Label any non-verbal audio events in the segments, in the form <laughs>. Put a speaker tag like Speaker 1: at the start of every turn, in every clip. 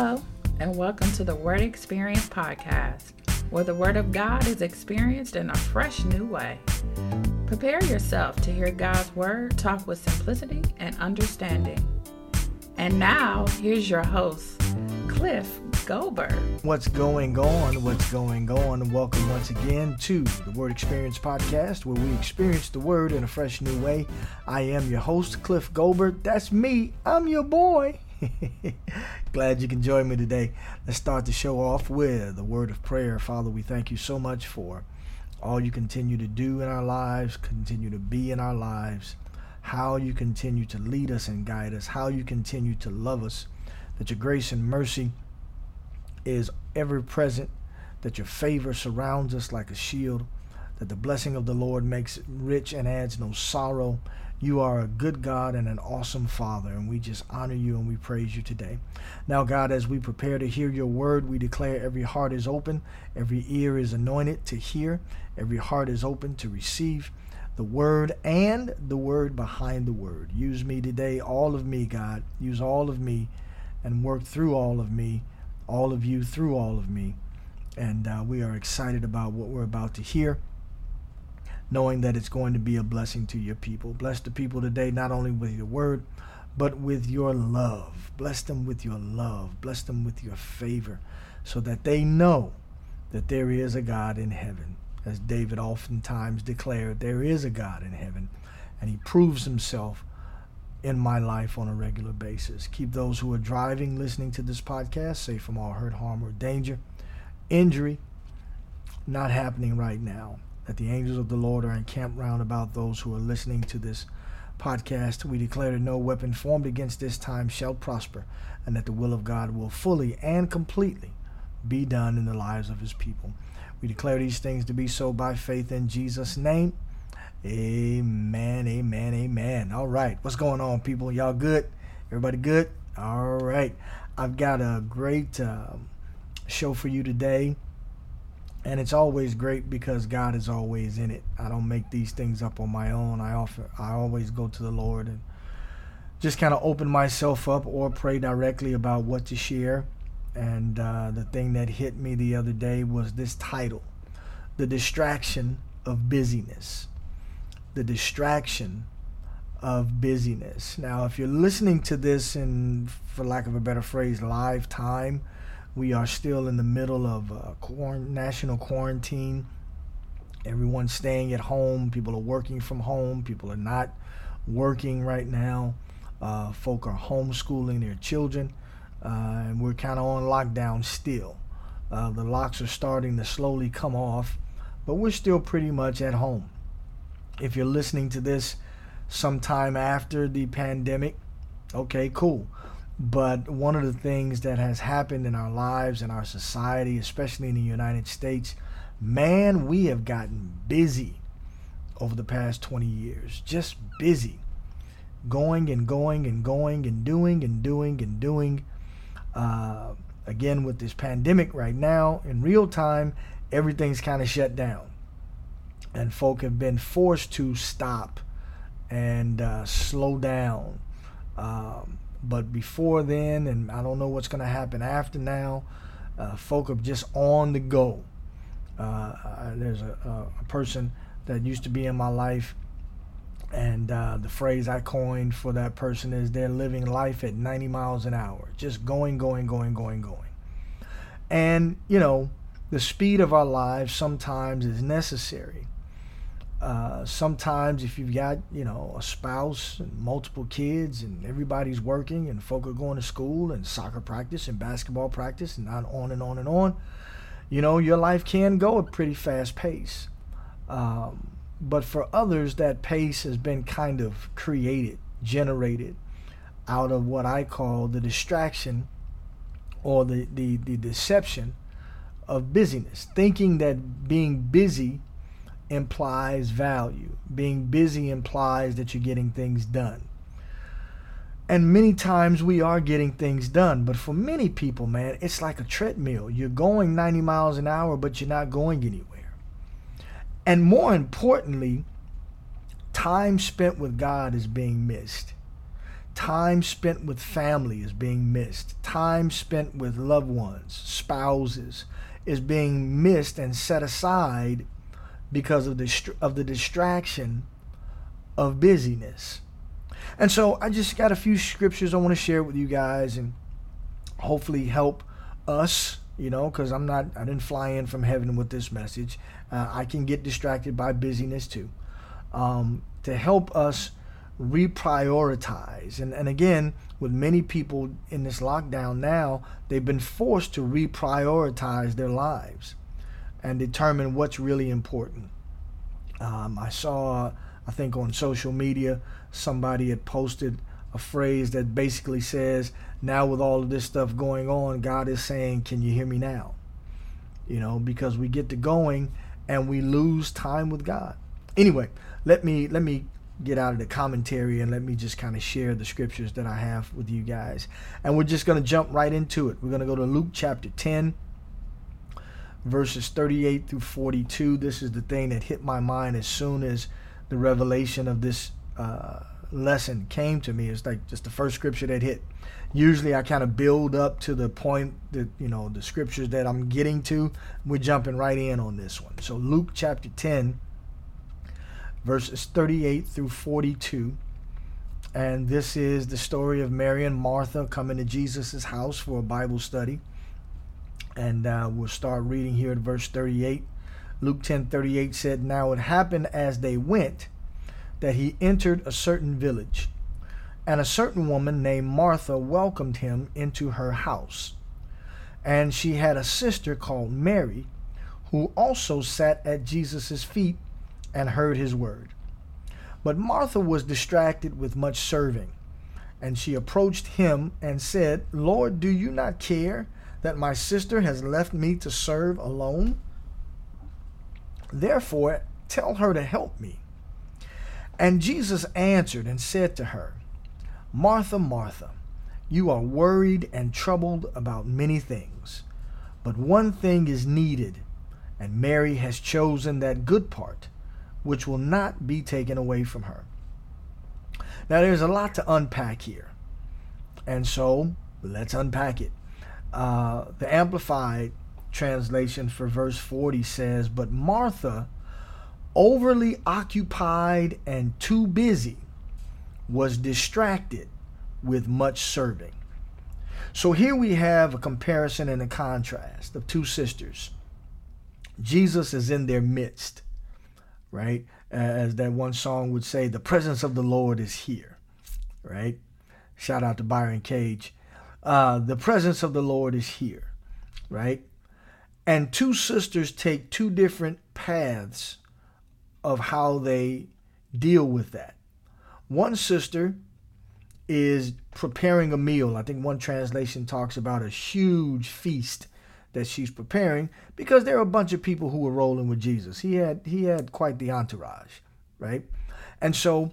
Speaker 1: Hello, and welcome to the Word Experience Podcast, where the Word of God is experienced in a fresh new way. Prepare yourself to hear God's Word talk with simplicity and understanding. And now, here's your host, Cliff Gober.
Speaker 2: What's going on? What's going on? Welcome once again to the Word Experience Podcast, where we experience the Word in a fresh new way. I am your host, Cliff Gober. That's me. I'm your boy. <laughs> Glad you can join me today. Let's start the show off with a word of prayer. Father, we thank you so much for all you continue to do in our lives, continue to be in our lives, how you continue to lead us and guide us, how you continue to love us, that your grace and mercy is ever present, that your favor surrounds us like a shield, that the blessing of the Lord makes rich and adds no sorrow, you are a good God and an awesome Father, and we just honor you and we praise you today. Now, God, as we prepare to hear your word, we declare every heart is open, every ear is anointed to hear, every heart is open to receive the word and the word behind the word. Use me today, all of me, God. Use all of me and work through all of me, all of you through all of me. And uh, we are excited about what we're about to hear knowing that it's going to be a blessing to your people. Bless the people today, not only with your word, but with your love. Bless them with your love. Bless them with your favor so that they know that there is a God in heaven. As David oftentimes declared, there is a God in heaven, and he proves himself in my life on a regular basis. Keep those who are driving listening to this podcast safe from all hurt, harm, or danger. Injury not happening right now that the angels of the Lord are encamped round about those who are listening to this podcast. We declare that no weapon formed against this time shall prosper, and that the will of God will fully and completely be done in the lives of his people. We declare these things to be so by faith in Jesus' name. Amen, amen, amen. All right, what's going on, people? Y'all good? Everybody good? All right, I've got a great uh, show for you today and it's always great because God is always in it. I don't make these things up on my own. I offer I always go to the Lord and just kind of open myself up or pray directly about what to share. And uh, the thing that hit me the other day was this title, "The Distraction of Busyness." The distraction of busyness. Now, if you're listening to this in, for lack of a better phrase, live time we are still in the middle of uh, national quarantine. Everyone's staying at home. People are working from home. People are not working right now. Uh, folk are homeschooling their children. Uh, and we're kind of on lockdown still. Uh, the locks are starting to slowly come off, but we're still pretty much at home. If you're listening to this sometime after the pandemic, okay, cool. But one of the things that has happened in our lives and our society, especially in the United States, man, we have gotten busy over the past 20 years. Just busy. Going and going and going and doing and doing and doing. Uh, again, with this pandemic right now, in real time, everything's kind of shut down. And folk have been forced to stop and uh, slow down. Um, but before then, and I don't know what's going to happen after now, uh, folk are just on the go. Uh, uh, there's a, a, person that used to be in my life, and uh, the phrase I coined for that person is they're living life at 90 miles an hour, just going, going, going, going, going. And, you know, the speed of our lives sometimes is necessary uh, sometimes if you've got you know a spouse and multiple kids and everybody's working and folk are going to school and soccer practice and basketball practice and on and on and on you know your life can go at pretty fast pace. Um, but for others that pace has been kind of created generated out of what i call the distraction or the, the, the deception of busyness thinking that being busy implies value. Being busy implies that you're getting things done. And many times we are getting things done, but for many people, man, it's like a treadmill. You're going 90 miles an hour, but you're not going anywhere. And more importantly, time spent with God is being missed. Time spent with family is being missed. Time spent with loved ones, spouses, is being missed and set aside because of the of the distraction of busyness. And so I just got a few scriptures I want to share with you guys and hopefully help us, you know, because I'm not, I didn't fly in from heaven with this message. Uh, I can get distracted by busyness too. Um, to help us reprioritize. And, and again, with many people in this lockdown now, they've been forced to reprioritize their lives and determine what's really important. Um, I saw, I think on social media, somebody had posted a phrase that basically says, Now with all of this stuff going on, God is saying, Can you hear me now? You know, because we get to going and we lose time with God. Anyway, let me let me get out of the commentary and let me just kind of share the scriptures that I have with you guys. And we're just going to jump right into it. We're going to go to Luke chapter 10 verses 38 through 42. This is the thing that hit my mind as soon as the revelation of this uh, lesson came to me. It's like just the first scripture that hit. Usually I kind of build up to the point that, you know, the scriptures that I'm getting to. We're jumping right in on this one. So Luke chapter 10, verses 38 through 42. And this is the story of Mary and Martha coming to Jesus' house for a Bible study. And uh, we'll start reading here at verse 38. Luke 10 38 said, Now it happened as they went that he entered a certain village, and a certain woman named Martha welcomed him into her house. And she had a sister called Mary, who also sat at Jesus' feet and heard his word. But Martha was distracted with much serving. And she approached him and said, Lord, do you not care that my sister has left me to serve alone? Therefore, tell her to help me. And Jesus answered and said to her, Martha, Martha, you are worried and troubled about many things, but one thing is needed, and Mary has chosen that good part, which will not be taken away from her. Now, there's a lot to unpack here, and so let's unpack it. Uh, the Amplified translation for verse 40 says, But Martha overly occupied and too busy, was distracted with much serving. So here we have a comparison and a contrast of two sisters. Jesus is in their midst, right? As that one song would say, the presence of the Lord is here, right? Shout out to Byron Cage. Uh, the presence of the Lord is here, right? And two sisters take two different paths of how they deal with that. One sister is preparing a meal. I think one translation talks about a huge feast that she's preparing because there are a bunch of people who were rolling with Jesus. He had he had quite the entourage, right? And so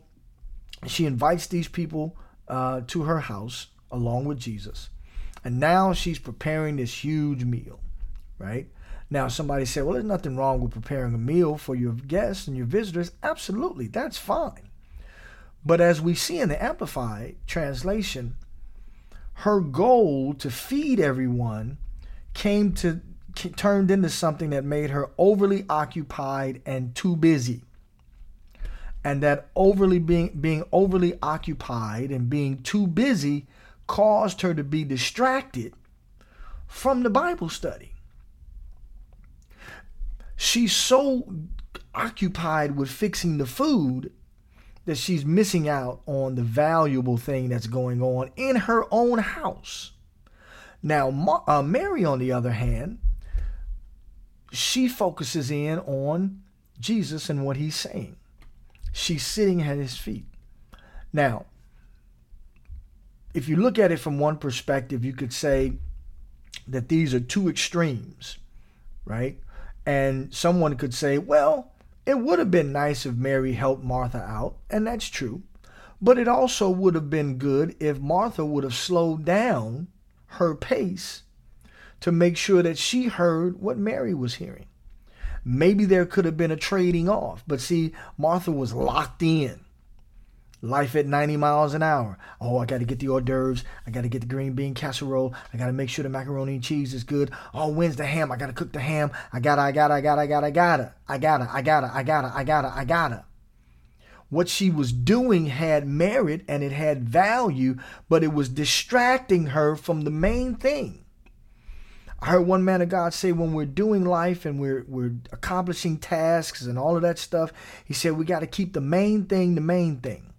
Speaker 2: she invites these people uh, to her house along with Jesus, and now she's preparing this huge meal, right? Now, somebody said, well, there's nothing wrong with preparing a meal for your guests and your visitors. Absolutely, that's fine. But as we see in the Amplified translation, her goal to feed everyone came to turned into something that made her overly occupied and too busy. And that overly being being overly occupied and being too busy caused her to be distracted from the Bible study she's so occupied with fixing the food that she's missing out on the valuable thing that's going on in her own house. Now, uh, Mary, on the other hand, she focuses in on Jesus and what he's saying. She's sitting at his feet. Now, if you look at it from one perspective, you could say that these are two extremes, right? And someone could say, well, it would have been nice if Mary helped Martha out, and that's true. But it also would have been good if Martha would have slowed down her pace to make sure that she heard what Mary was hearing. Maybe there could have been a trading off, but see, Martha was locked in. Life at 90 miles an hour. Oh, I got to get the hors d'oeuvres. I got to get the green bean casserole. I got to make sure the macaroni and cheese is good. Oh, when's the ham? I got to cook the ham. I gotta, I gotta, I gotta, I gotta, I gotta, I gotta, I gotta, I gotta, I gotta, I gotta. What she was doing had merit and it had value, but it was distracting her from the main thing. I heard one man of God say when we're doing life and we're we're accomplishing tasks and all of that stuff, he said we got to keep the main thing the main thing.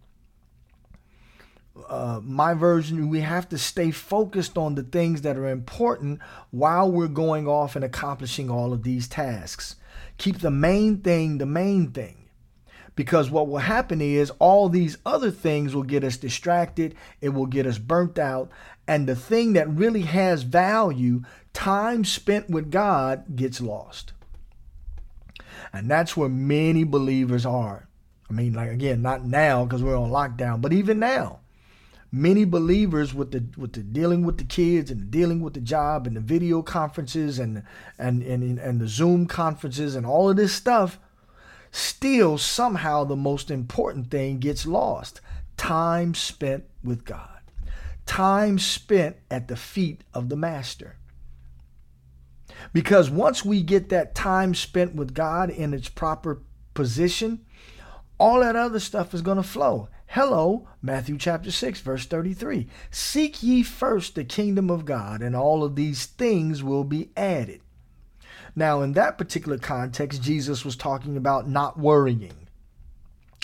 Speaker 2: Uh, my version, we have to stay focused on the things that are important while we're going off and accomplishing all of these tasks. Keep the main thing the main thing. Because what will happen is all these other things will get us distracted, it will get us burnt out, and the thing that really has value, time spent with God, gets lost. And that's where many believers are. I mean, like again, not now because we're on lockdown, but even now many believers with the with the dealing with the kids and dealing with the job and the video conferences and and and and the Zoom conferences and all of this stuff still somehow the most important thing gets lost. Time spent with God. Time spent at the feet of the master. Because once we get that time spent with God in its proper position all that other stuff is going to flow Hello, Matthew chapter 6, verse 33. Seek ye first the kingdom of God, and all of these things will be added. Now, in that particular context, Jesus was talking about not worrying,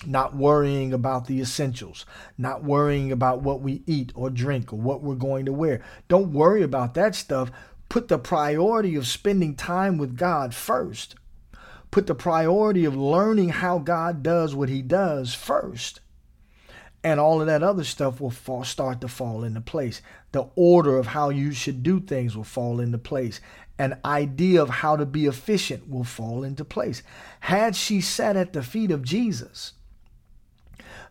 Speaker 2: not worrying about the essentials, not worrying about what we eat or drink or what we're going to wear. Don't worry about that stuff. Put the priority of spending time with God first. Put the priority of learning how God does what he does first and all of that other stuff will fall, start to fall into place. The order of how you should do things will fall into place. An idea of how to be efficient will fall into place. Had she sat at the feet of Jesus,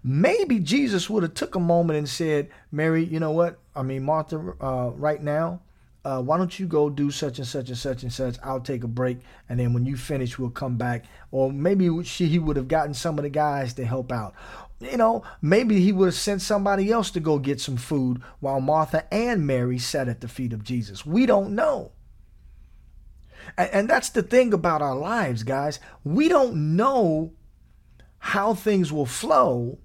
Speaker 2: maybe Jesus would have took a moment and said, "Mary, you know what? I mean, Martha, uh, right now, uh, why don't you go do such and such and such and such? I'll take a break, and then when you finish, we'll come back. Or maybe she, he would have gotten some of the guys to help out, you know, maybe he would have sent somebody else to go get some food while Martha and Mary sat at the feet of Jesus. We don't know. And, that's the thing about our lives, guys. We don't know how things will flow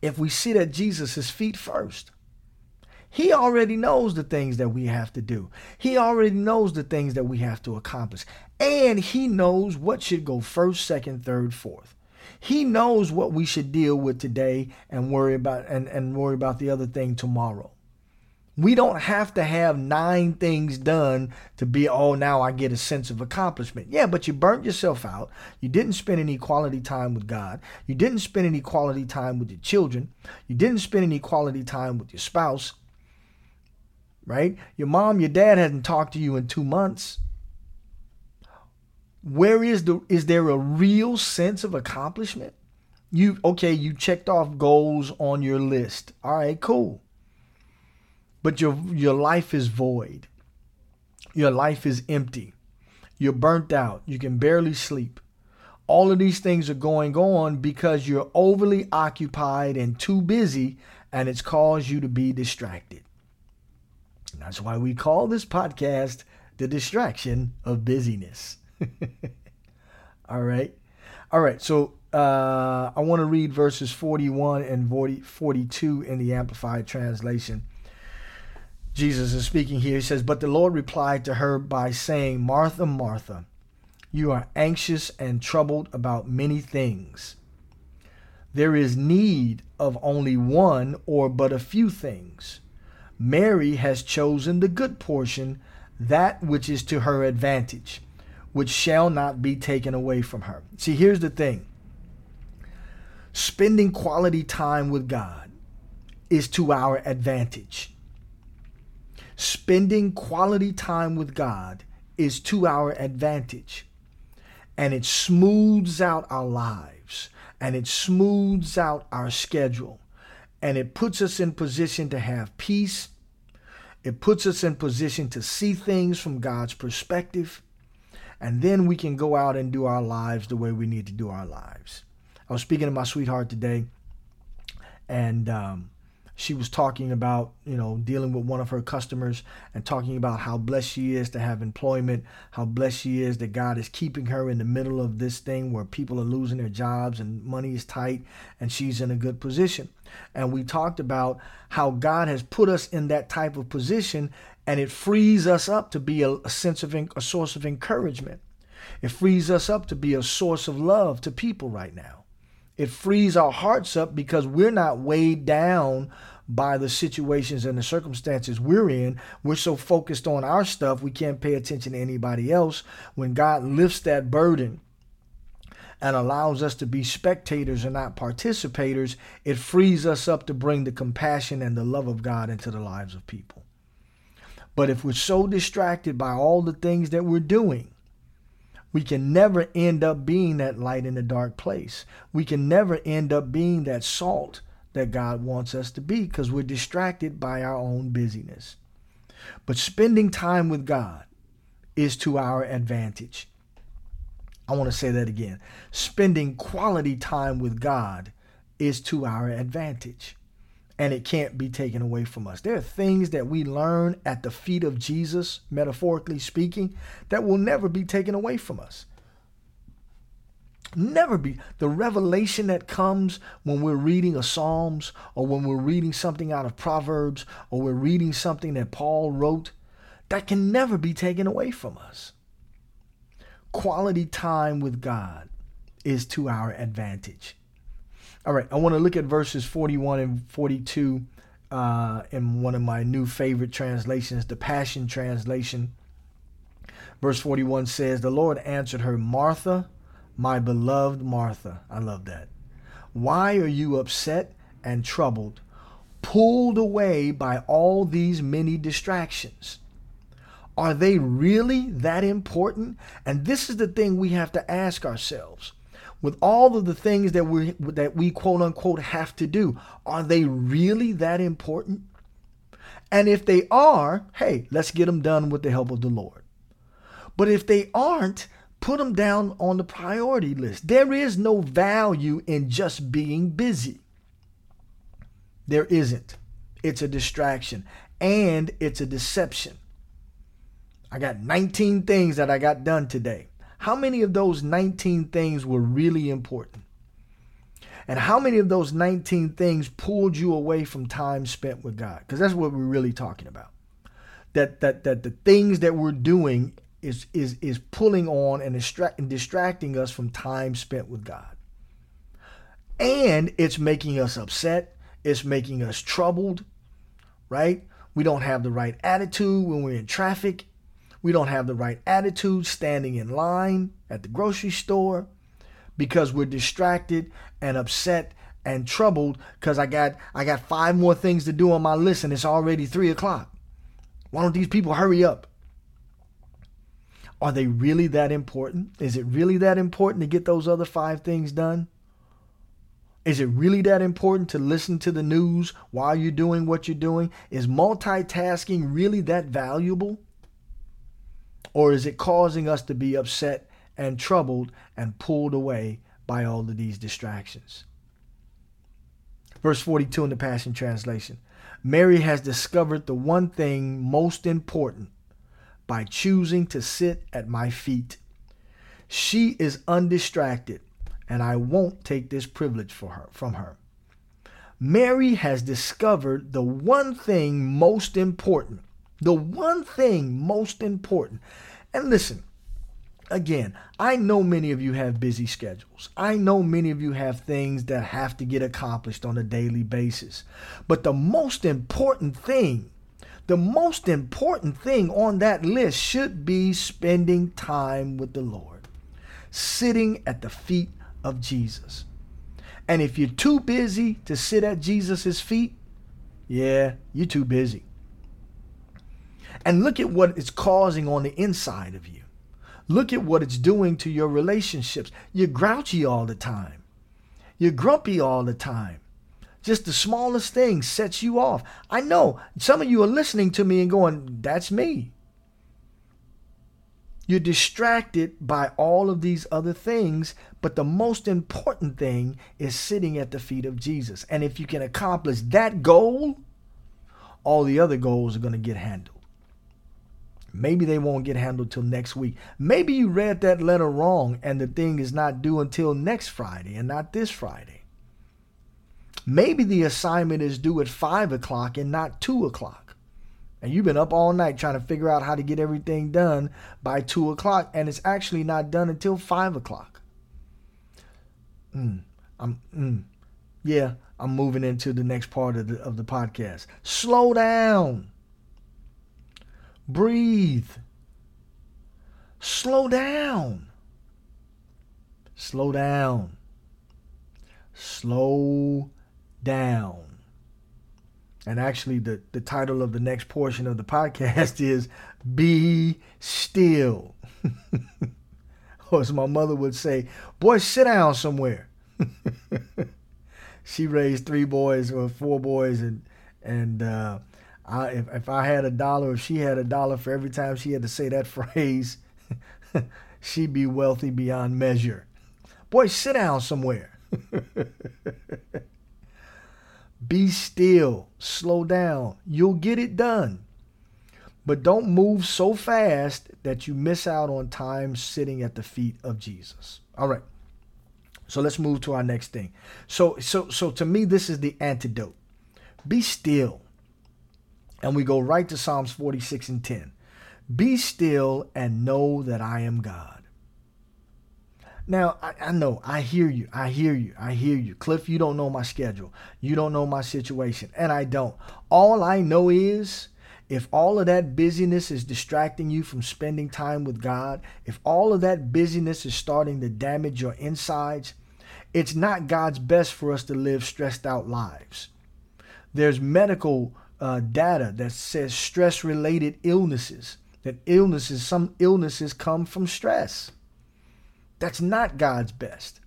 Speaker 2: if we sit at Jesus' feet first. He already knows the things that we have to do. He already knows the things that we have to accomplish. And he knows what should go first, second, third, fourth. He knows what we should deal with today and worry about and, and worry about the other thing tomorrow. We don't have to have nine things done to be, oh, now I get a sense of accomplishment. Yeah, but you burnt yourself out. You didn't spend any quality time with God. You didn't spend any quality time with your children. You didn't spend any quality time with your spouse. Right? Your mom, your dad hasn't talked to you in two months where is the is there a real sense of accomplishment? You okay, you checked off goals on your list. All right, cool. But your your life is void. Your life is empty. You're burnt out. You can barely sleep. All of these things are going on because you're overly occupied and too busy, and it's caused you to be distracted. That's why we call this podcast The Distraction of Busyness. <laughs> All right. All right. So uh, I want to read verses 41 and 40, 42 in the Amplified Translation. Jesus is speaking here. He says, But the Lord replied to her by saying, Martha, Martha, you are anxious and troubled about many things. There is need of only one or but a few things. Mary has chosen the good portion, that which is to her advantage which shall not be taken away from her. See, here's the thing spending quality time with God is to our advantage. Spending quality time with God is to our advantage. And it smooths out our lives and it smooths out our schedule and it puts us in position to have peace. It puts us in position to see things from God's perspective and then we can go out and do our lives the way we need to do our lives. I was speaking to my sweetheart today, and um, she was talking about, you know, dealing with one of her customers and talking about how blessed she is to have employment, how blessed she is that God is keeping her in the middle of this thing where people are losing their jobs and money is tight and she's in a good position. And we talked about how God has put us in that type of position and it frees us up to be a, a sense of a source of encouragement. It frees us up to be a source of love to people right now. It frees our hearts up because we're not weighed down by the situations and the circumstances we're in. We're so focused on our stuff, we can't pay attention to anybody else. When God lifts that burden and allows us to be spectators and not participators, it frees us up to bring the compassion and the love of God into the lives of people. But if we're so distracted by all the things that we're doing, we can never end up being that light in a dark place. We can never end up being that salt that God wants us to be because we're distracted by our own busyness. But spending time with God is to our advantage. I want to say that again. Spending quality time with God is to our advantage. And it can't be taken away from us. There are things that we learn at the feet of Jesus, metaphorically speaking, that will never be taken away from us. Never be. The revelation that comes when we're reading a psalms or when we're reading something out of proverbs or we're reading something that paul wrote that can never be taken away from us. Quality time with god is to our advantage all right i want to look at verses 41 and 42 uh, in one of my new favorite translations the passion translation verse 41 says the lord answered her martha my beloved Martha. I love that. Why are you upset and troubled, pulled away by all these many distractions? Are they really that important? And this is the thing we have to ask ourselves. With all of the things that we that we quote unquote have to do, are they really that important? And if they are, hey, let's get them done with the help of the Lord. But if they aren't, put them down on the priority list. There is no value in just being busy. There isn't. It's a distraction and it's a deception. I got 19 things that I got done today. How many of those 19 things were really important? And how many of those 19 things pulled you away from time spent with God? Because that's what we're really talking about. That that that the things that we're doing is is is pulling on and distracting distracting us from time spent with God. And it's making us upset, it's making us troubled, right? We don't have the right attitude when we're in traffic. We don't have the right attitude standing in line at the grocery store because we're distracted and upset and troubled because I got I got five more things to do on my list and it's already three o'clock. Why don't these people hurry up? Are they really that important? Is it really that important to get those other five things done? Is it really that important to listen to the news while you're doing what you're doing? Is multitasking really that valuable? Or is it causing us to be upset and troubled and pulled away by all of these distractions? Verse 42 in the Passion Translation Mary has discovered the one thing most important by choosing to sit at my feet. She is undistracted, and I won't take this privilege for her from her. Mary has discovered the one thing most important. The one thing most important. And listen, again, I know many of you have busy schedules. I know many of you have things that have to get accomplished on a daily basis. But the most important thing the most important thing on that list should be spending time with the Lord, sitting at the feet of Jesus. And if you're too busy to sit at Jesus' feet, yeah, you're too busy. And look at what it's causing on the inside of you. Look at what it's doing to your relationships. You're grouchy all the time. You're grumpy all the time. Just the smallest thing sets you off. I know some of you are listening to me and going, that's me. You're distracted by all of these other things, but the most important thing is sitting at the feet of Jesus. And if you can accomplish that goal, all the other goals are going to get handled. Maybe they won't get handled till next week. Maybe you read that letter wrong and the thing is not due until next Friday and not this Friday. Maybe the assignment is due at 5 o'clock and not 2 o'clock. And you've been up all night trying to figure out how to get everything done by 2 o'clock, and it's actually not done until 5 o'clock. Mm, I'm, mm, yeah, I'm moving into the next part of the, of the podcast. Slow down. Breathe. Slow down. Slow down. Slow down. And actually, the, the title of the next portion of the <laughs> podcast is Be Still. <laughs> or as my mother would say, Boy, sit down somewhere. <laughs> she raised three boys or four boys, and, and, uh, I, if, if I had a dollar, if she had a dollar for every time she had to say that <laughs> phrase, <laughs> she'd be wealthy beyond measure. Boy, sit down somewhere. <laughs> Be still, slow down. You'll get it done. But don't move so fast that you miss out on time sitting at the feet of Jesus. All right. So let's move to our next thing. So so so to me this is the antidote. Be still. And we go right to Psalms 46 and 10. Be still and know that I am God. Now, I, I, know, I hear you, I hear you, I hear you. Cliff, you don't know my schedule. You don't know my situation, and I don't. All I know is if all of that busyness is distracting you from spending time with God, if all of that busyness is starting to damage your insides, it's not God's best for us to live stressed out lives. There's medical uh, data that says stress related illnesses, that illnesses, some illnesses come from stress. That's not God's best.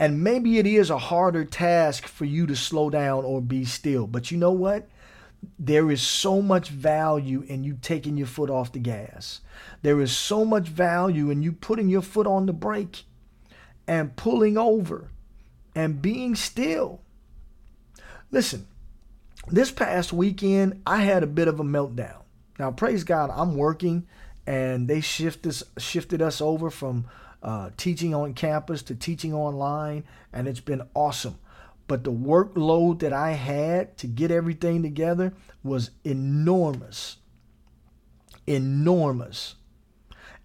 Speaker 2: And maybe it is a harder task for you to slow down or be still. But you know what? There is so much value in you taking your foot off the gas. There is so much value in you putting your foot on the brake and pulling over and being still. Listen, this past weekend, I had a bit of a meltdown. Now, praise God, I'm working and they shift us, shifted us over from uh, teaching on campus to teaching online, and it's been awesome. But the workload that I had to get everything together was enormous. Enormous.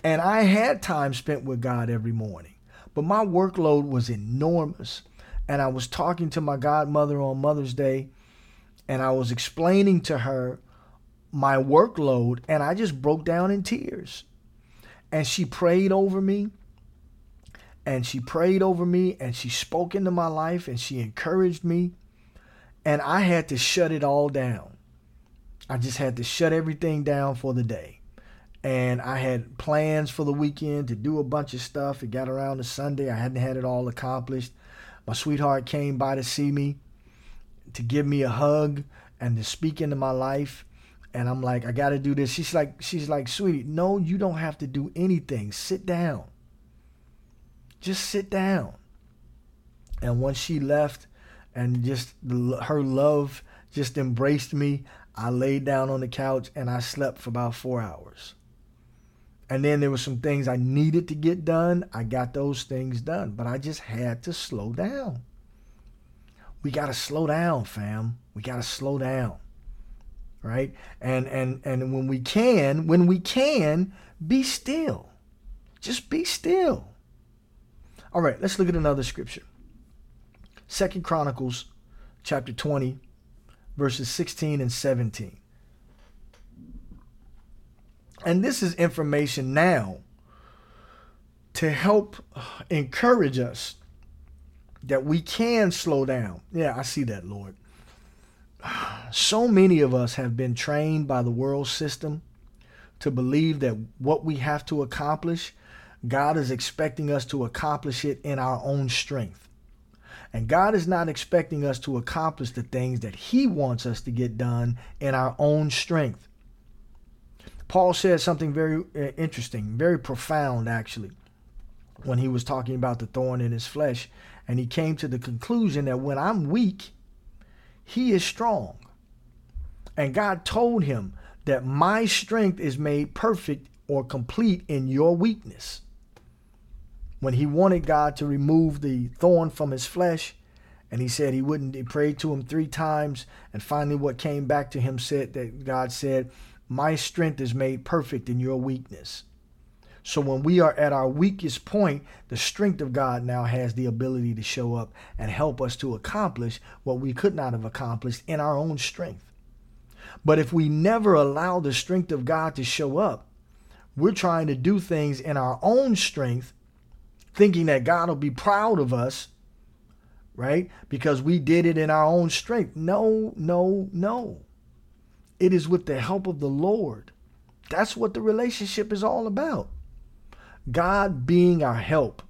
Speaker 2: And I had time spent with God every morning, but my workload was enormous. And I was talking to my godmother on Mother's Day, and I was explaining to her my workload, and I just broke down in tears. And she prayed over me and she prayed over me and she spoke into my life and she encouraged me and I had to shut it all down. I just had to shut everything down for the day. And I had plans for the weekend to do a bunch of stuff. It got around to Sunday. I hadn't had it all accomplished. My sweetheart came by to see me, to give me a hug and to speak into my life. And I'm like, I gotta do this. She's like, she's like, sweetie, no, you don't have to do anything. Sit down. Just sit down. And once she left and just her love just embraced me, I laid down on the couch and I slept for about four hours. And then there were some things I needed to get done. I got those things done, but I just had to slow down. We got to slow down, fam. We got to slow down. Right? And and and when we can, when we can, be still. Just be still. All right, let's look at another scripture. Second Chronicles chapter 20, verses 16 and 17. And this is information now to help encourage us that we can slow down. Yeah, I see that, Lord. <sighs> So many of us have been trained by the world system to believe that what we have to accomplish God is expecting us to accomplish it in our own strength. And God is not expecting us to accomplish the things that He wants us to get done in our own strength. Paul said something very uh, interesting, very profound, actually, when he was talking about the thorn in his flesh. And he came to the conclusion that when I'm weak, he is strong. And God told him that my strength is made perfect or complete in your weakness. When he wanted God to remove the thorn from his flesh, and he said he wouldn't, he prayed to him three times, and finally what came back to him said that God said, My strength is made perfect in your weakness. So when we are at our weakest point, the strength of God now has the ability to show up and help us to accomplish what we could not have accomplished in our own strength. But if we never allow the strength of God to show up, we're trying to do things in our own strength, thinking that God will be proud of us, right? Because we did it in our own strength. No, no, no. It is with the help of the Lord. That's what the relationship is all about. God being our help.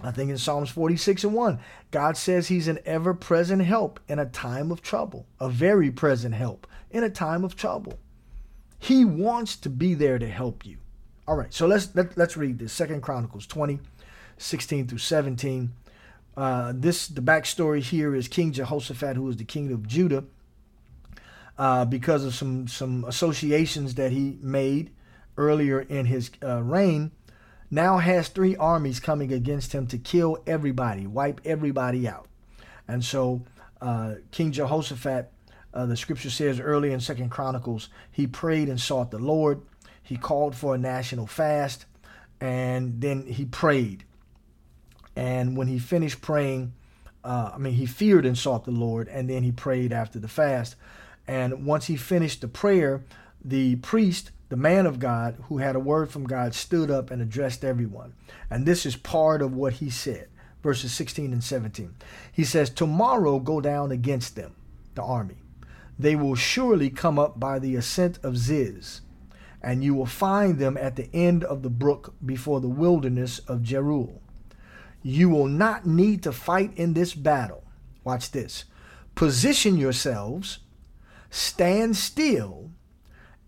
Speaker 2: I think in Psalms 46 and 1, God says He's an ever present help in a time of trouble, a very present help in a time of trouble. He wants to be there to help you. All right, so let's let, us let us read this. Second Chronicles 20, 16 through 17. Uh, this the backstory here is King Jehoshaphat, who was the king of Judah, uh, because of some some associations that he made earlier in his uh, reign now has three armies coming against him to kill everybody, wipe everybody out. And so uh, King Jehoshaphat, uh, the scripture says early in Second Chronicles, he prayed and sought the Lord. He called for a national fast, and then he prayed. And when he finished praying, uh, I mean, he feared and sought the Lord, and then he prayed after the fast. And once he finished the prayer, the priest the man of God who had a word from God stood up and addressed everyone. And this is part of what he said, verses 16 and 17. He says, Tomorrow go down against them, the army. They will surely come up by the ascent of Ziz, and you will find them at the end of the brook before the wilderness of Jeruel. You will not need to fight in this battle. Watch this. Position yourselves, stand still,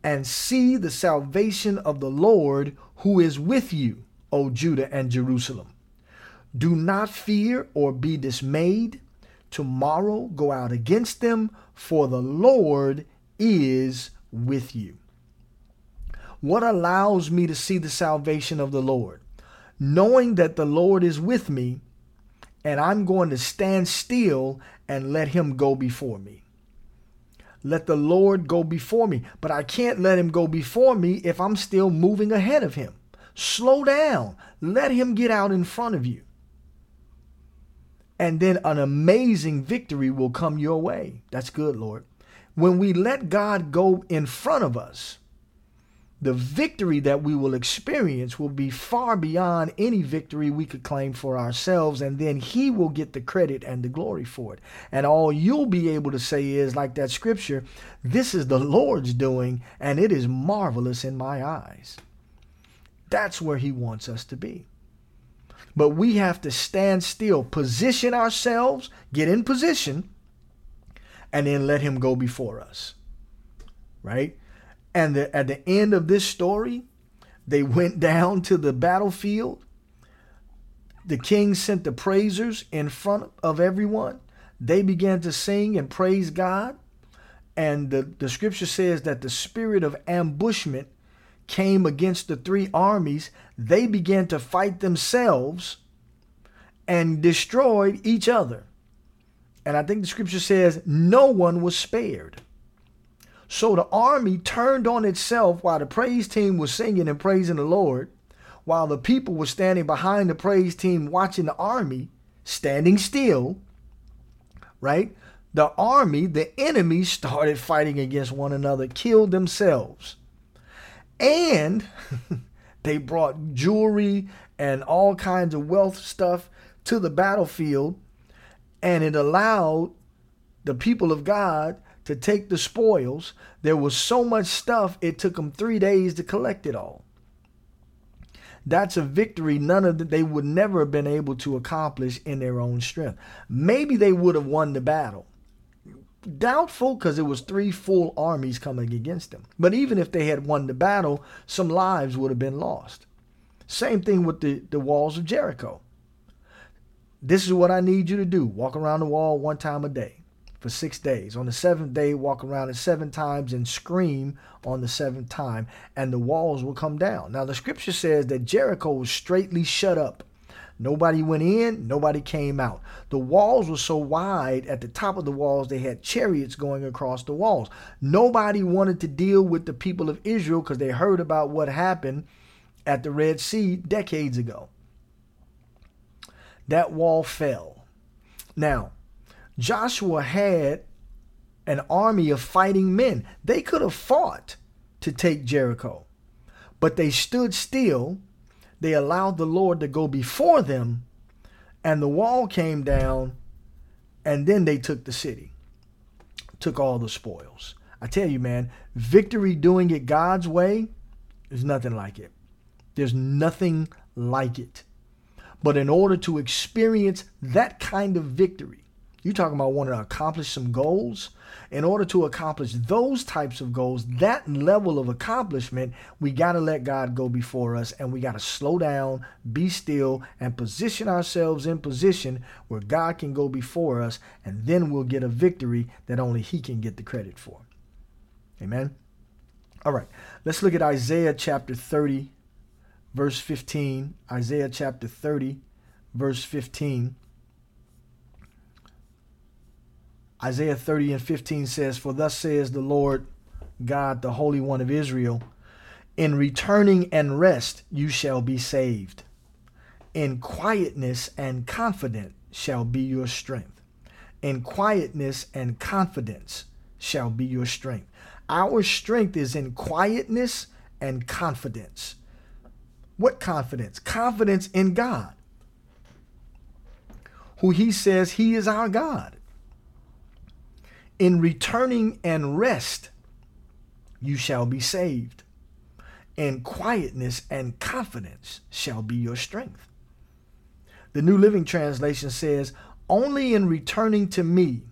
Speaker 2: and see the salvation of the Lord who is with you, O Judah and Jerusalem. Do not fear or be dismayed. Tomorrow go out against them, for the Lord is with you. What allows me to see the salvation of the Lord? Knowing that the Lord is with me, and I'm going to stand still and let him go before me. Let the Lord go before me. But I can't let him go before me if I'm still moving ahead of him. Slow down. Let him get out in front of you. And then an amazing victory will come your way. That's good, Lord. When we let God go in front of us, the victory that we will experience will be far beyond any victory we could claim for ourselves, and then He will get the credit and the glory for it. And all you'll be able to say is, like that scripture, this is the Lord's doing, and it is marvelous in my eyes. That's where He wants us to be. But we have to stand still, position ourselves, get in position, and then let Him go before us. Right? And the, at the end of this story, they went down to the battlefield. The king sent the praisers in front of everyone. They began to sing and praise God. And the, the scripture says that the spirit of ambushment came against the three armies. They began to fight themselves and destroyed each other. And I think the scripture says no one was spared. So the army turned on itself while the praise team was singing and praising the Lord, while the people were standing behind the praise team watching the army standing still, right? The army, the enemy, started fighting against one another, killed themselves. And <laughs> they brought jewelry and all kinds of wealth stuff to the battlefield, and it allowed the people of God to take the spoils. There was so much stuff, it took them three days to collect it all. That's a victory none of the, they would never have been able to accomplish in their own strength. Maybe they would have won the battle, doubtful because it was three full armies coming against them. But even if they had won the battle, some lives would have been lost. Same thing with the, the walls of Jericho. This is what I need you to do walk around the wall one time a day for six days. On the seventh day, walk around it seven times and scream on the seventh time, and the walls will come down. Now, the scripture says that Jericho was straightly shut up. Nobody went in, nobody came out. The walls were so wide at the top of the walls, they had chariots going across the walls. Nobody wanted to deal with the people of Israel because they heard about what happened at the Red Sea decades ago that wall fell. Now, Joshua had an army of fighting men. They could have fought to take Jericho, but they stood still. They allowed the Lord to go before them, and the wall came down, and then they took the city, took all the spoils. I tell you, man, victory doing it God's way is nothing like it. There's nothing like it. But in order to experience that kind of victory, you're talking about wanting to accomplish some goals. In order to accomplish those types of goals, that level of accomplishment, we got to let God go before us and we got to slow down, be still, and position ourselves in position where God can go before us, and then we'll get a victory that only He can get the credit for. Amen. All right, let's look at Isaiah chapter 30, verse 15, Isaiah chapter 30, verse 15. Isaiah 30 and 15 says, For thus says the Lord God, the Holy One of Israel, in returning and rest you shall be saved. In quietness and confidence shall be your strength. In quietness and confidence shall be your strength. Our strength is in quietness and confidence. What confidence? Confidence in God, who He says He is our God. In returning and rest, you shall be saved. And quietness and confidence shall be your strength. The New Living Translation says, Only in returning to me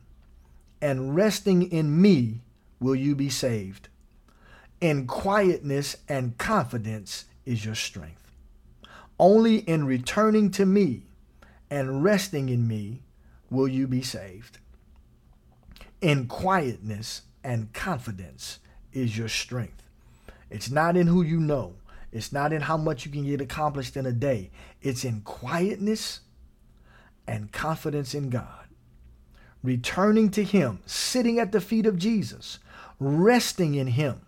Speaker 2: and resting in me will you be saved. In quietness and confidence is your strength. Only in returning to me and resting in me will you be saved. In quietness and confidence is your strength. It's not in who you know. It's not in how much you can get accomplished in a day. It's in quietness and confidence in God. Returning to Him, sitting at the feet of Jesus, resting in Him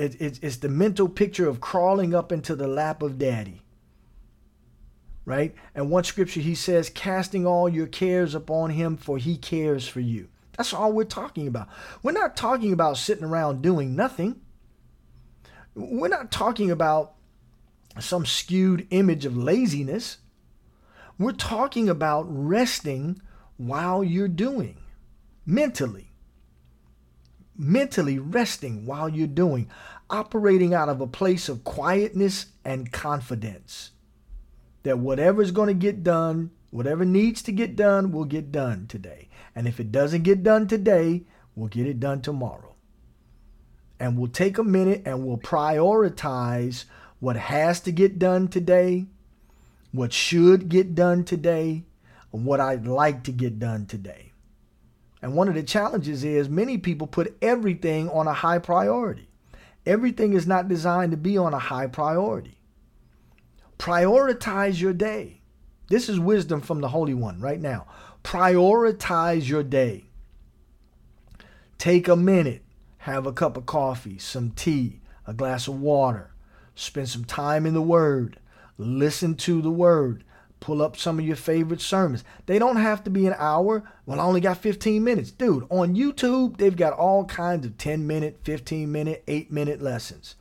Speaker 2: it, it, it's the mental picture of crawling up into the lap of daddy. Right? And one scripture he says, casting all your cares upon him, for he cares for you. That's all we're talking about. We're not talking about sitting around doing nothing. We're not talking about some skewed image of laziness. We're talking about resting while you're doing mentally mentally resting while you're doing, operating out of a place of quietness and confidence that whatever's going to get done, whatever needs to get done, will get done today. And if it doesn't get done today, we'll get it done tomorrow. And we'll take a minute and we'll prioritize what has to get done today, what should get done today, and what I'd like to get done today. And one of the challenges is many people put everything on a high priority. Everything is not designed to be on a high priority. Prioritize your day. This is wisdom from the Holy One right now. Prioritize your day. Take a minute, have a cup of coffee, some tea, a glass of water, spend some time in the Word, listen to the Word, pull up some of your favorite sermons. They don't have to be an hour. Well, I only got 15 minutes. Dude, on YouTube, they've got all kinds of 10 minute, 15 minute, 8 minute lessons.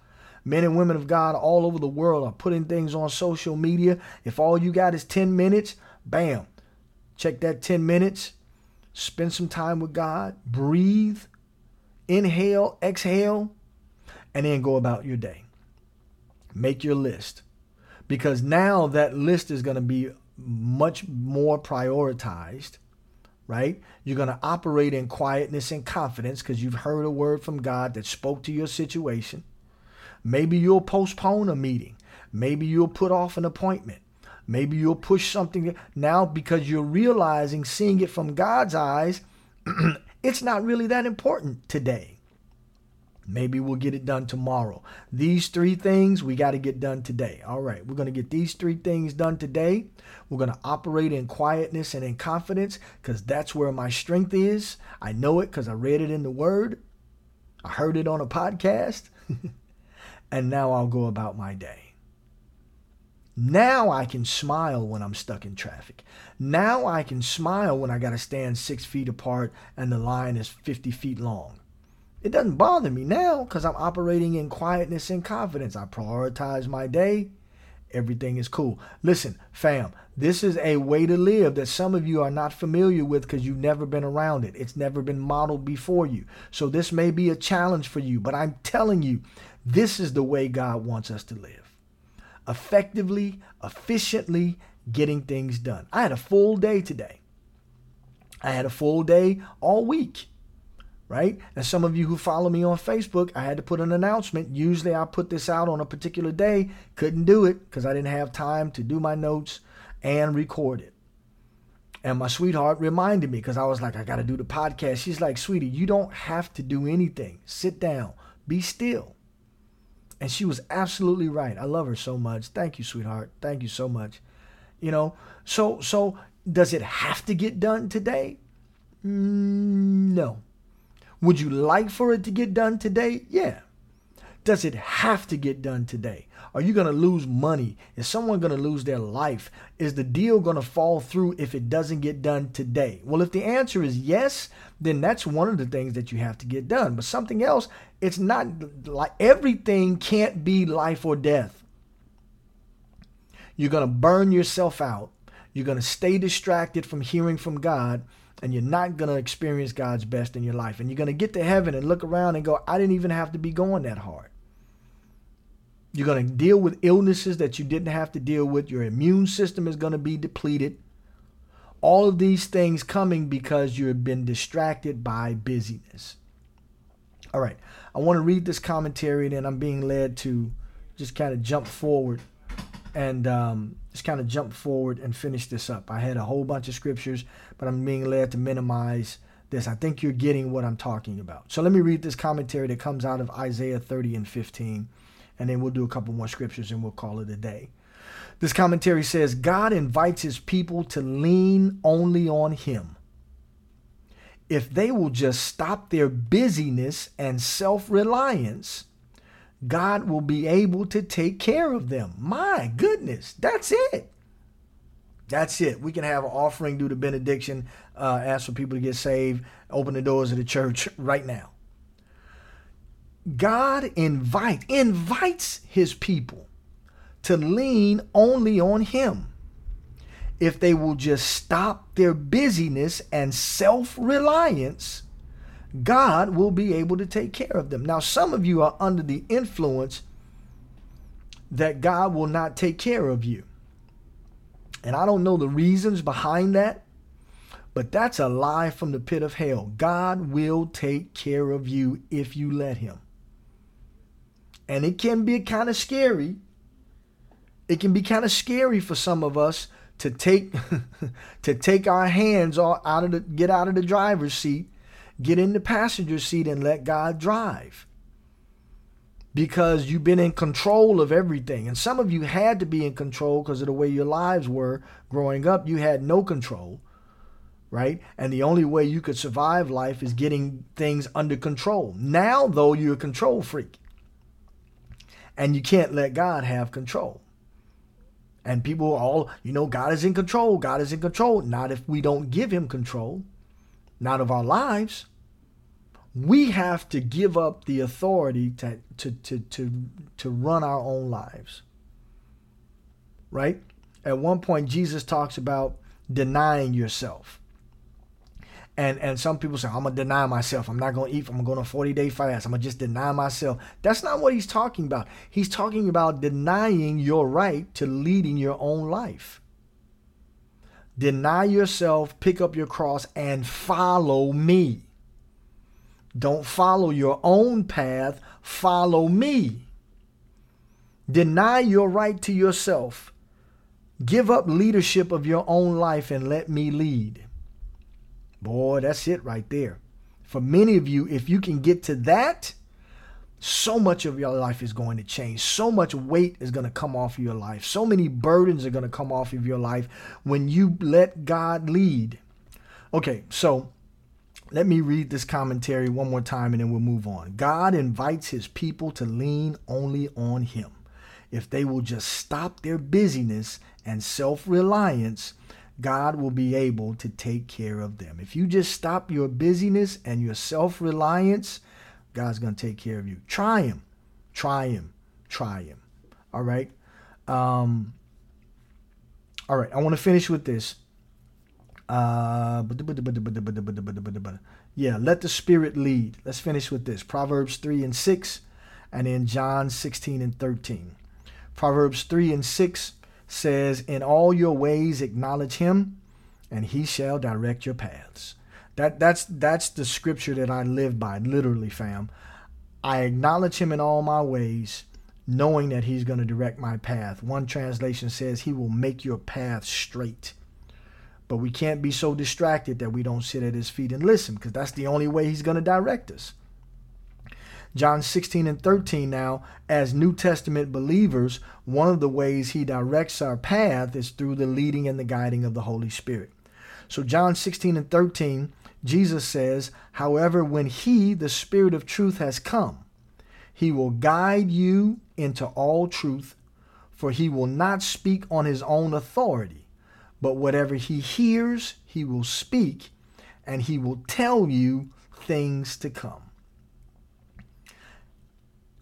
Speaker 2: Men and women of God all over the world are putting things on social media. If all you got is 10 minutes, bam, check that 10 minutes. Spend some time with God. Breathe, inhale, exhale, and then go about your day. Make your list because now that list is going to be much more prioritized, right? You're going to operate in quietness and confidence because you've heard a word from God that spoke to your situation. Maybe you'll postpone a meeting. Maybe you'll put off an appointment. Maybe you'll push something now because you're realizing, seeing it from God's eyes, <clears throat> it's not really that important today. Maybe we'll get it done tomorrow. These three things we got to get done today. All right, we're going to get these three things done today. We're going to operate in quietness and in confidence because that's where my strength is. I know it because I read it in the Word, I heard it on a podcast, <laughs> and now I'll go about my day. Now I can smile when I'm stuck in traffic. Now I can smile when I got to stand six feet apart and the line is 50 feet long. It doesn't bother me now because I'm operating in quietness and confidence. I prioritize my day. Everything is cool. Listen, fam, this is a way to live that some of you are not familiar with because you've never been around it. It's never been modeled before you. So this may be a challenge for you, but I'm telling you, this is the way God wants us to live. Effectively, efficiently getting things done. I had a full day today. I had a full day all week right? And some of you who follow me on Facebook, I had to put an announcement. Usually I put this out on a particular day. Couldn't do it because I didn't have time to do my notes and record it. And my sweetheart reminded me because I was like, I got to do the podcast. She's like, sweetie, you don't have to do anything. Sit down, be still. And she was absolutely right. I love her so much. Thank you, sweetheart. Thank you so much. You know, so so does it have to get done today? Mm, no. Would you like for it to get done today? Yeah. Does it have to get done today? Are you going to lose money? Is someone going to lose their life? Is the deal going to fall through if it doesn't get done today? Well, if the answer is yes, then that's one of the things that you have to get done. But something else, it's not like everything can't be life or death. You're going to burn yourself out. You're going to stay distracted from hearing from God and you're not going to experience God's best in your life. And you're going to get to heaven and look around and go, I didn't even have to be going that hard. You're going to deal with illnesses that you didn't have to deal with. Your immune system is going to be depleted. All of these things coming because you've been distracted by busyness. All right, I want to read this commentary, and then I'm being led to just kind of jump forward and um, just kind of jump forward and finish this up. I had a whole bunch of scriptures, but I'm being led to minimize this. I think you're getting what I'm talking about. So let me read this commentary that comes out of Isaiah 30 and 15, and then we'll do a couple more scriptures and we'll call it a day. This commentary says God invites his people to lean only on him. If they will just stop their busyness and self reliance, God will be able to take care of them. My goodness, that's it. That's it. We can have an offering, do the benediction, uh, ask for people to get saved, open the doors of the church <laughs> right now. God invite, invites his people to lean only on him. If they will just stop their busyness and self reliance God will be able to take care of them. Now, some of you are under the influence that God will not take care of you. And I don't know the reasons behind that, but that's a lie from the pit of hell. God will take care of you if you let Him. And it can be kind of scary. It can be kind of scary for some of us to take <laughs> to take our hands out of the get out of the driver's seat Get in the passenger seat and let God drive. Because you've been in control of everything. And some of you had to be in control because of the way your lives were growing up. You had no control, right? And the only way you could survive life is getting things under control. Now, though, you're a control freak. And you can't let God have control. And people are all, you know, God is in control. God is in control. Not if we don't give him control not of our lives. We have to give up the authority to, to, to, to, to run our own lives. Right? At one point, Jesus talks about denying yourself. And, and some people say, I'm to deny myself. I'm not to eat. I'm to go on a 40 day fast. I'm to just deny myself. That's not what he's talking about. He's talking about denying your right to leading your own life. Deny yourself, pick up your cross, and follow me. Don't follow your own path, follow me. Deny your right to yourself. Give up leadership of your own life and let me lead. Boy, that's it right there. For many of you, if you can get to that, so much of your life is going to change. So much weight is going to come off of your life. So many burdens are going to come off of your life when you let God lead. Okay, so let me read this commentary one more time and then we'll move on. God invites his people to lean only on him. If they will just stop their busyness and self reliance, God will be able to take care of them. If you just stop your busyness and your self reliance, God's going to take care of you. Try Him. Try Him. Try Him. All right. Um, all right. I want to finish with this. Uh, yeah, let the Spirit lead. Let's finish with this. Proverbs 3 and 6, and then John 16 and 13. Proverbs 3 and 6 says, In all your ways acknowledge him, and he shall direct your paths. That that's that's the scripture that I live by, literally, fam. I acknowledge him in all my ways, knowing that he's going to direct my path. One translation says he will make your path straight. But we can't be so distracted that we don't sit at his feet and listen, because that's the only way he's going to direct us. John 16 and 13 now, as New Testament believers, one of the ways he directs our path is through the leading and the guiding of the Holy Spirit. So, John 16 and 13, Jesus says, However, when he, the Spirit of truth, has come, he will guide you into all truth, for he will not speak on his own authority, but whatever he hears, he will speak, and he will tell you things to come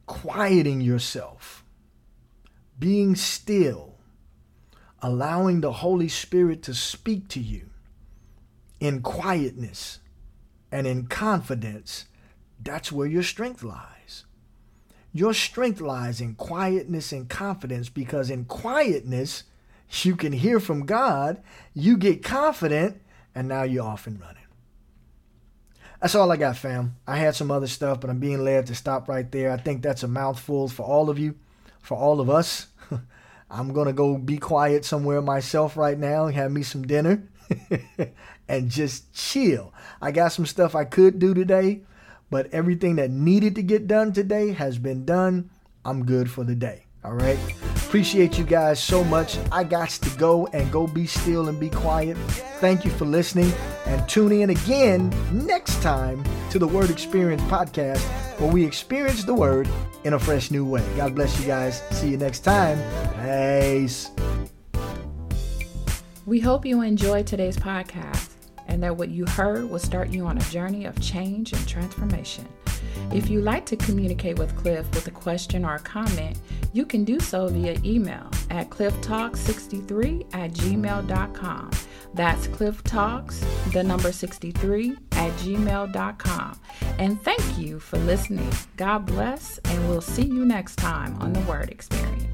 Speaker 2: quieting yourself, being still, allowing the Holy Spirit to speak to you in quietness and in confidence, that's where your strength lies. Your strength lies in quietness and confidence because in quietness, you can hear from God, you get confident, and now you're off and running. That's all I got, fam. I had some other stuff, but I'm being led to stop right there. I think that's a mouthful for all of you, for all of us. <laughs> I'm going to go be quiet somewhere myself right now, have me some dinner, <laughs> and just chill. I got some stuff I could do today, but everything that needed to get done today has been done. I'm good for the day. All right. Appreciate you guys so much. I got to go and go be still and be quiet. Thank you for listening and tune in again next time to the Word Experience podcast where we experience the Word in a fresh new way. God bless you guys. See you next time. Peace.
Speaker 1: We hope you enjoyed today's podcast and that what you heard will start you on a journey of change and transformation. If you'd like to communicate with Cliff with a question or a comment, you can do so via email at clifftalk63 at gmail.com. That's clifftalks, the number 63 at gmail.com. And thank you for listening. God bless, and we'll see you next time on the Word Experience.